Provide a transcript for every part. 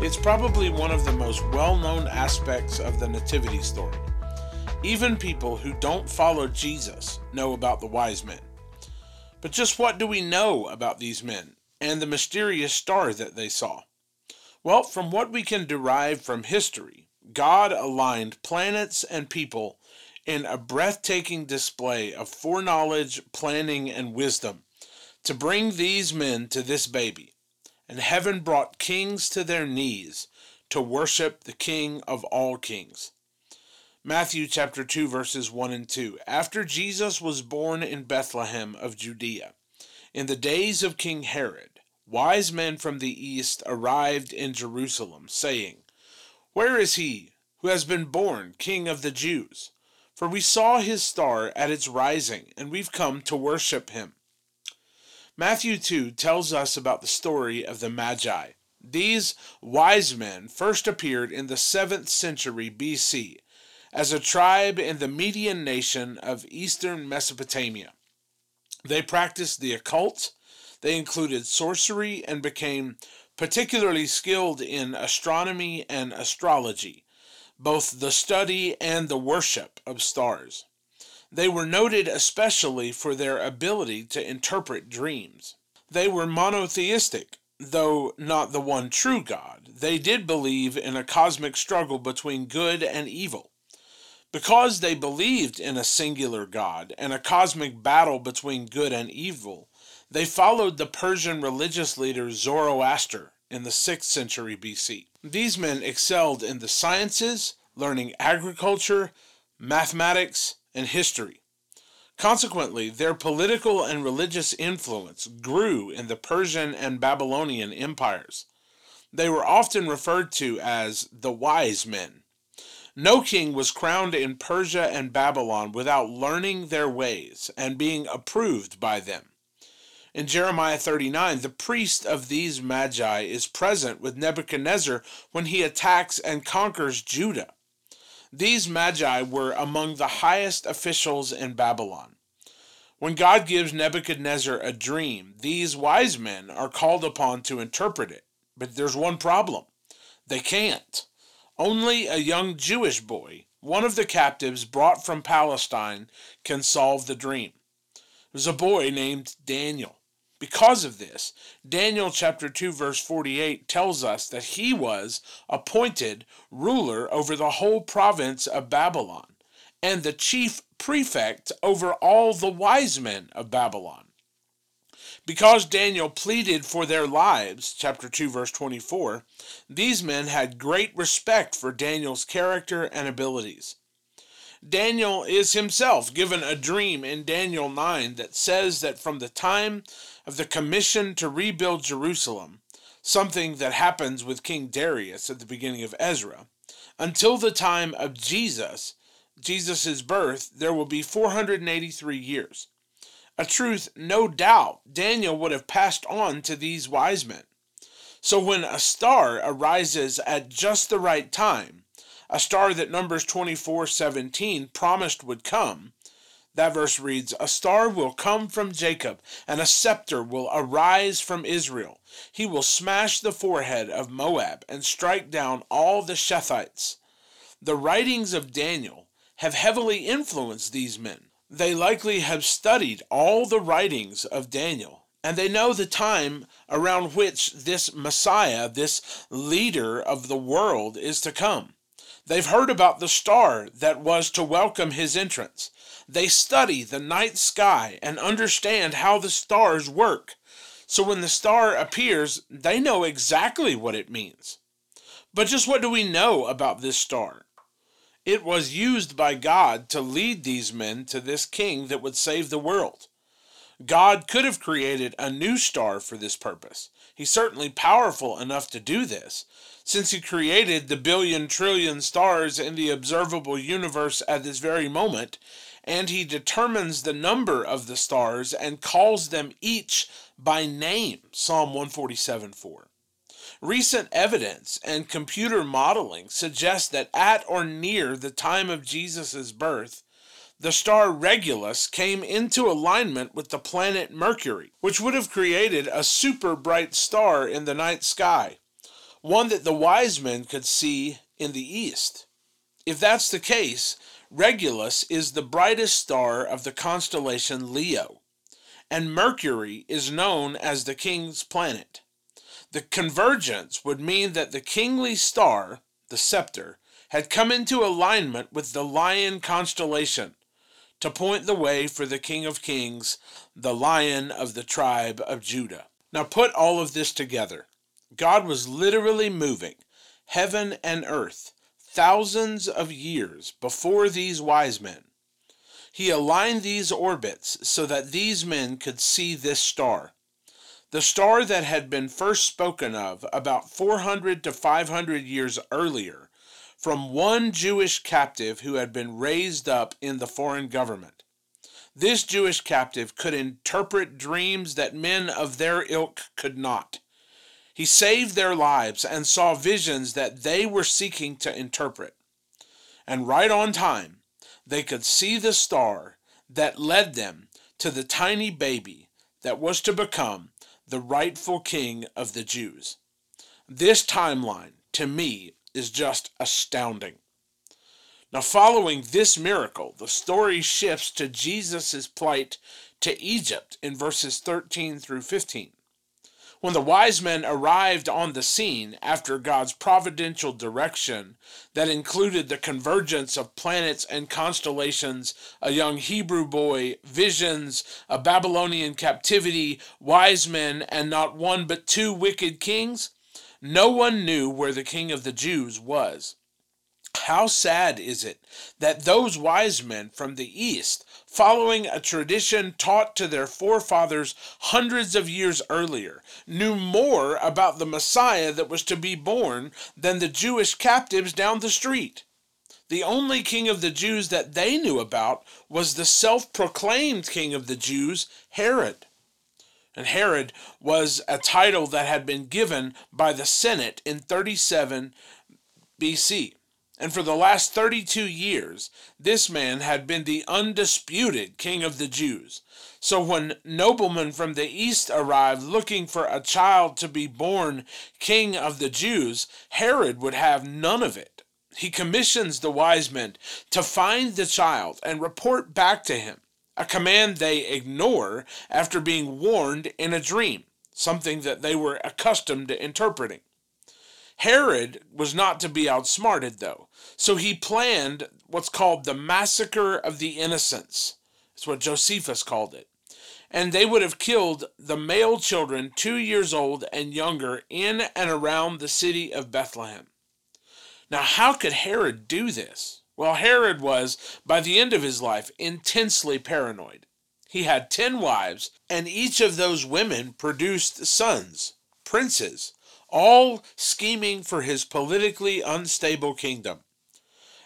It's probably one of the most well known aspects of the Nativity story. Even people who don't follow Jesus know about the wise men. But just what do we know about these men and the mysterious star that they saw? Well, from what we can derive from history, God aligned planets and people in a breathtaking display of foreknowledge, planning, and wisdom to bring these men to this baby and heaven brought kings to their knees to worship the King of all kings. Matthew chapter 2 verses 1 and 2. After Jesus was born in Bethlehem of Judea, in the days of King Herod, wise men from the east arrived in Jerusalem, saying, Where is he who has been born King of the Jews? For we saw his star at its rising, and we've come to worship him. Matthew 2 tells us about the story of the Magi. These wise men first appeared in the 7th century BC as a tribe in the Median nation of eastern Mesopotamia. They practiced the occult, they included sorcery, and became particularly skilled in astronomy and astrology, both the study and the worship of stars. They were noted especially for their ability to interpret dreams. They were monotheistic, though not the one true God. They did believe in a cosmic struggle between good and evil. Because they believed in a singular God and a cosmic battle between good and evil, they followed the Persian religious leader Zoroaster in the 6th century BC. These men excelled in the sciences, learning agriculture, mathematics, and history. Consequently, their political and religious influence grew in the Persian and Babylonian empires. They were often referred to as the wise men. No king was crowned in Persia and Babylon without learning their ways and being approved by them. In Jeremiah 39, the priest of these magi is present with Nebuchadnezzar when he attacks and conquers Judah. These magi were among the highest officials in Babylon. When God gives Nebuchadnezzar a dream, these wise men are called upon to interpret it. But there's one problem they can't. Only a young Jewish boy, one of the captives brought from Palestine, can solve the dream. There's a boy named Daniel. Because of this, Daniel chapter 2 verse 48 tells us that he was appointed ruler over the whole province of Babylon and the chief prefect over all the wise men of Babylon. Because Daniel pleaded for their lives, chapter 2 verse 24, these men had great respect for Daniel's character and abilities. Daniel is himself given a dream in Daniel 9 that says that from the time of the commission to rebuild Jerusalem, something that happens with King Darius at the beginning of Ezra, until the time of Jesus, Jesus' birth, there will be 483 years. A truth, no doubt, Daniel would have passed on to these wise men. So when a star arises at just the right time, a star that Numbers 24:17 promised would come. That verse reads, A star will come from Jacob, and a scepter will arise from Israel. He will smash the forehead of Moab and strike down all the Shethites. The writings of Daniel have heavily influenced these men. They likely have studied all the writings of Daniel, and they know the time around which this Messiah, this leader of the world, is to come. They've heard about the star that was to welcome his entrance. They study the night sky and understand how the stars work. So when the star appears, they know exactly what it means. But just what do we know about this star? It was used by God to lead these men to this king that would save the world. God could have created a new star for this purpose. He's certainly powerful enough to do this, since he created the billion trillion stars in the observable universe at this very moment, and he determines the number of the stars and calls them each by name. Psalm 147 4. Recent evidence and computer modeling suggest that at or near the time of Jesus' birth, the star Regulus came into alignment with the planet Mercury, which would have created a super bright star in the night sky, one that the wise men could see in the east. If that's the case, Regulus is the brightest star of the constellation Leo, and Mercury is known as the king's planet. The convergence would mean that the kingly star, the scepter, had come into alignment with the lion constellation, to point the way for the King of Kings, the Lion of the tribe of Judah. Now put all of this together. God was literally moving heaven and earth thousands of years before these wise men. He aligned these orbits so that these men could see this star. The star that had been first spoken of about 400 to 500 years earlier from one Jewish captive who had been raised up in the foreign government. This Jewish captive could interpret dreams that men of their ilk could not. He saved their lives and saw visions that they were seeking to interpret. And right on time, they could see the star that led them to the tiny baby that was to become the rightful king of the Jews. This timeline, to me, is just astounding. Now, following this miracle, the story shifts to Jesus' plight to Egypt in verses 13 through 15. When the wise men arrived on the scene after God's providential direction that included the convergence of planets and constellations, a young Hebrew boy, visions, a Babylonian captivity, wise men, and not one but two wicked kings, no one knew where the king of the Jews was. How sad is it that those wise men from the east, following a tradition taught to their forefathers hundreds of years earlier, knew more about the Messiah that was to be born than the Jewish captives down the street. The only king of the Jews that they knew about was the self proclaimed king of the Jews, Herod. And Herod was a title that had been given by the Senate in 37 BC. And for the last 32 years, this man had been the undisputed king of the Jews. So when noblemen from the east arrived looking for a child to be born king of the Jews, Herod would have none of it. He commissions the wise men to find the child and report back to him a command they ignore after being warned in a dream, something that they were accustomed to interpreting. Herod was not to be outsmarted, though, so he planned what's called the massacre of the innocents. That's what Josephus called it. And they would have killed the male children two years old and younger in and around the city of Bethlehem. Now, how could Herod do this? Well, Herod was, by the end of his life, intensely paranoid. He had ten wives, and each of those women produced sons, princes, all scheming for his politically unstable kingdom.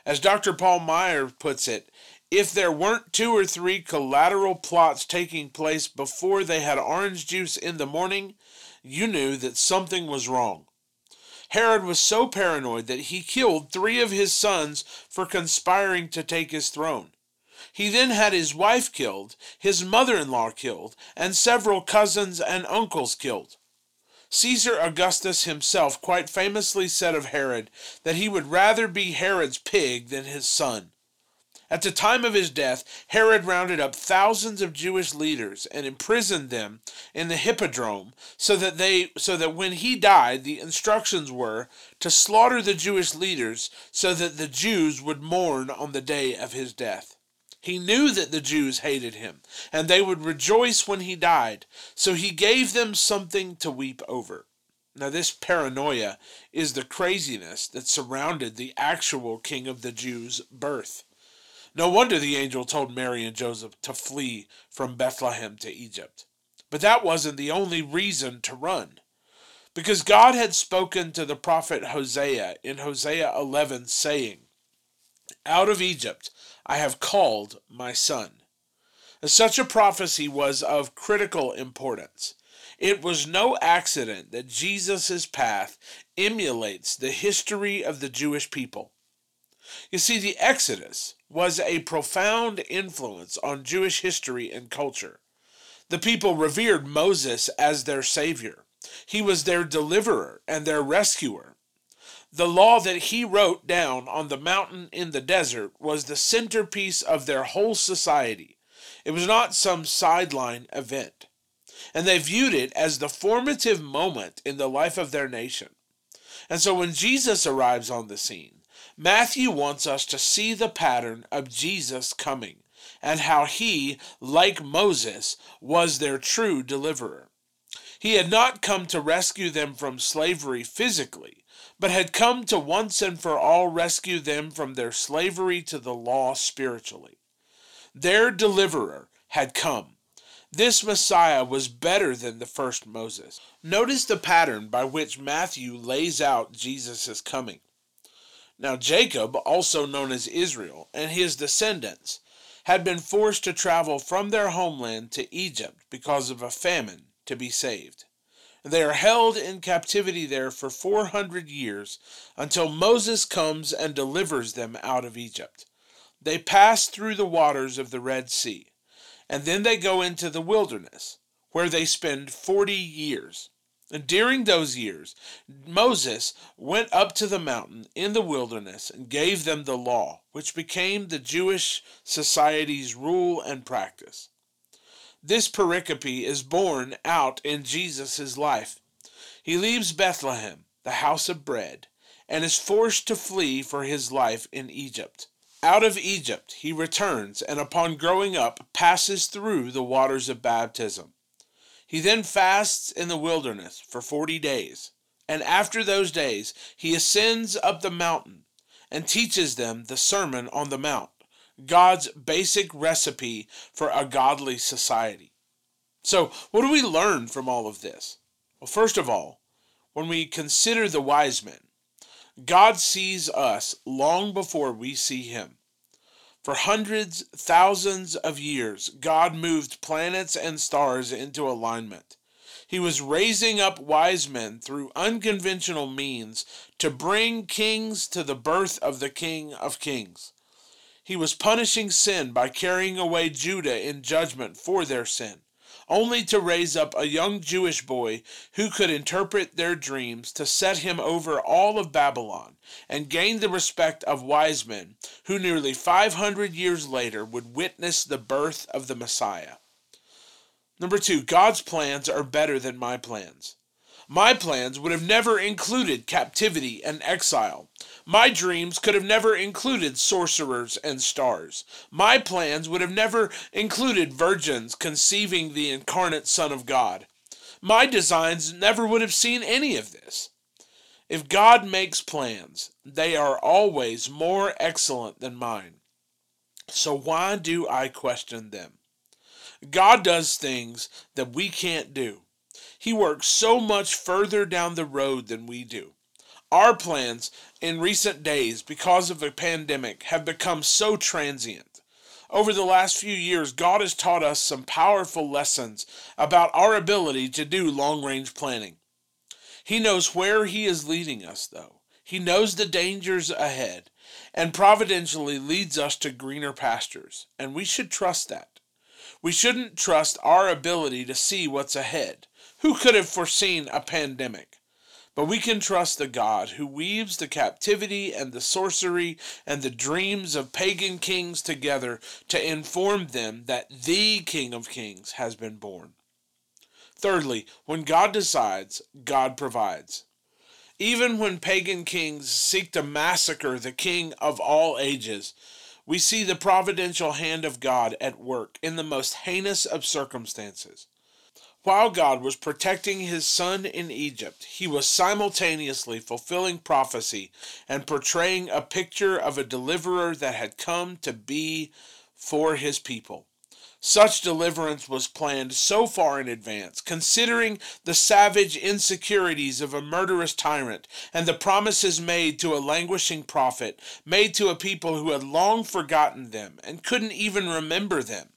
As Dr. Paul Maier puts it, if there weren't two or three collateral plots taking place before they had orange juice in the morning, you knew that something was wrong. Herod was so paranoid that he killed three of his sons for conspiring to take his throne. He then had his wife killed, his mother in law killed, and several cousins and uncles killed. Caesar Augustus himself quite famously said of Herod that he would rather be Herod's pig than his son. At the time of his death, Herod rounded up thousands of Jewish leaders and imprisoned them in the hippodrome so that they so that when he died the instructions were to slaughter the Jewish leaders so that the Jews would mourn on the day of his death. He knew that the Jews hated him and they would rejoice when he died, so he gave them something to weep over. Now, this paranoia is the craziness that surrounded the actual king of the Jews' birth. No wonder the angel told Mary and Joseph to flee from Bethlehem to Egypt. But that wasn't the only reason to run. Because God had spoken to the prophet Hosea in Hosea 11, saying, Out of Egypt I have called my son. Such a prophecy was of critical importance. It was no accident that Jesus' path emulates the history of the Jewish people. You see, the Exodus was a profound influence on Jewish history and culture. The people revered Moses as their savior. He was their deliverer and their rescuer. The law that he wrote down on the mountain in the desert was the centerpiece of their whole society. It was not some sideline event. And they viewed it as the formative moment in the life of their nation. And so when Jesus arrives on the scene, Matthew wants us to see the pattern of Jesus coming and how he, like Moses, was their true deliverer. He had not come to rescue them from slavery physically, but had come to once and for all rescue them from their slavery to the law spiritually. Their deliverer had come. This Messiah was better than the first Moses. Notice the pattern by which Matthew lays out Jesus' coming. Now, Jacob, also known as Israel, and his descendants had been forced to travel from their homeland to Egypt because of a famine to be saved. They are held in captivity there for 400 years until Moses comes and delivers them out of Egypt. They pass through the waters of the Red Sea, and then they go into the wilderness, where they spend 40 years. And during those years, Moses went up to the mountain in the wilderness and gave them the law, which became the Jewish society's rule and practice. This pericope is borne out in Jesus' life. He leaves Bethlehem, the house of bread, and is forced to flee for his life in Egypt. Out of Egypt he returns, and upon growing up, passes through the waters of baptism. He then fasts in the wilderness for forty days, and after those days he ascends up the mountain and teaches them the Sermon on the Mount, God's basic recipe for a godly society. So, what do we learn from all of this? Well, first of all, when we consider the wise men, God sees us long before we see him. For hundreds, thousands of years, God moved planets and stars into alignment. He was raising up wise men through unconventional means to bring kings to the birth of the King of Kings. He was punishing sin by carrying away Judah in judgment for their sin only to raise up a young Jewish boy who could interpret their dreams to set him over all of Babylon and gain the respect of wise men who nearly 500 years later would witness the birth of the Messiah. Number two, God's plans are better than my plans. My plans would have never included captivity and exile. My dreams could have never included sorcerers and stars. My plans would have never included virgins conceiving the incarnate Son of God. My designs never would have seen any of this. If God makes plans, they are always more excellent than mine. So why do I question them? God does things that we can't do. He works so much further down the road than we do. Our plans in recent days, because of the pandemic, have become so transient. Over the last few years, God has taught us some powerful lessons about our ability to do long range planning. He knows where He is leading us, though. He knows the dangers ahead and providentially leads us to greener pastures, and we should trust that. We shouldn't trust our ability to see what's ahead. Who could have foreseen a pandemic? But we can trust the God who weaves the captivity and the sorcery and the dreams of pagan kings together to inform them that the King of Kings has been born. Thirdly, when God decides, God provides. Even when pagan kings seek to massacre the King of all ages, we see the providential hand of God at work in the most heinous of circumstances. While God was protecting his son in Egypt, he was simultaneously fulfilling prophecy and portraying a picture of a deliverer that had come to be for his people. Such deliverance was planned so far in advance, considering the savage insecurities of a murderous tyrant and the promises made to a languishing prophet, made to a people who had long forgotten them and couldn't even remember them.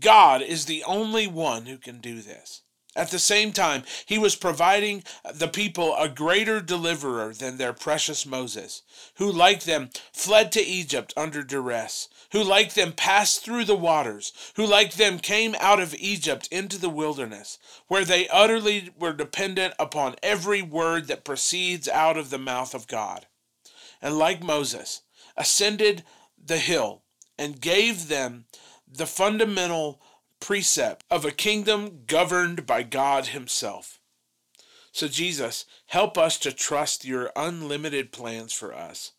God is the only one who can do this. At the same time, he was providing the people a greater deliverer than their precious Moses, who, like them, fled to Egypt under duress, who, like them, passed through the waters, who, like them, came out of Egypt into the wilderness, where they utterly were dependent upon every word that proceeds out of the mouth of God. And like Moses, ascended the hill and gave them the fundamental precept of a kingdom governed by God Himself. So, Jesus, help us to trust your unlimited plans for us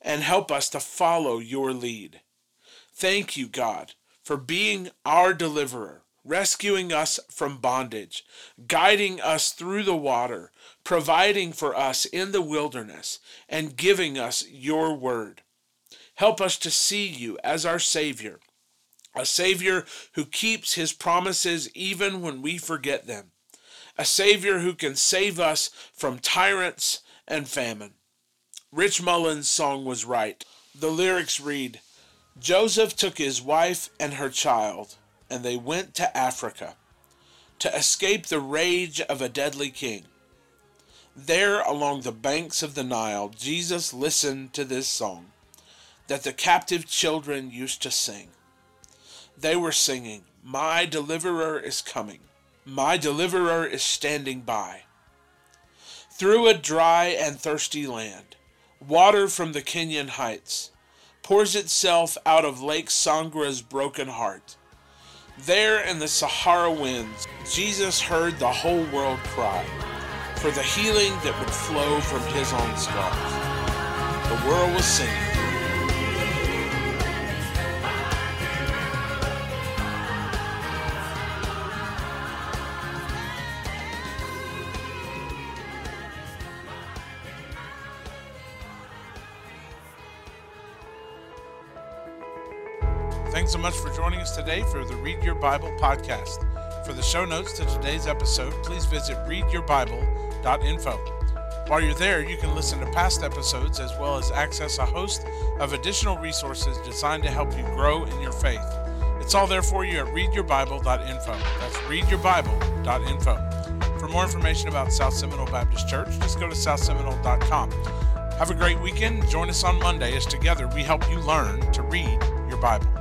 and help us to follow your lead. Thank you, God, for being our deliverer, rescuing us from bondage, guiding us through the water, providing for us in the wilderness, and giving us your word. Help us to see you as our Savior a Savior who keeps his promises even when we forget them, a Savior who can save us from tyrants and famine. Rich Mullins' song was right. The lyrics read Joseph took his wife and her child, and they went to Africa to escape the rage of a deadly king. There, along the banks of the Nile, Jesus listened to this song that the captive children used to sing they were singing, My deliverer is coming, my deliverer is standing by. Through a dry and thirsty land, water from the Kenyan heights pours itself out of Lake Sangra's broken heart. There in the Sahara winds, Jesus heard the whole world cry for the healing that would flow from his own scars. The world was singing. Us today for the Read Your Bible podcast. For the show notes to today's episode, please visit readyourbible.info. While you're there, you can listen to past episodes as well as access a host of additional resources designed to help you grow in your faith. It's all there for you at readyourbible.info. That's readyourbible.info. For more information about South Seminole Baptist Church, just go to southseminole.com. Have a great weekend. Join us on Monday as together we help you learn to read your Bible.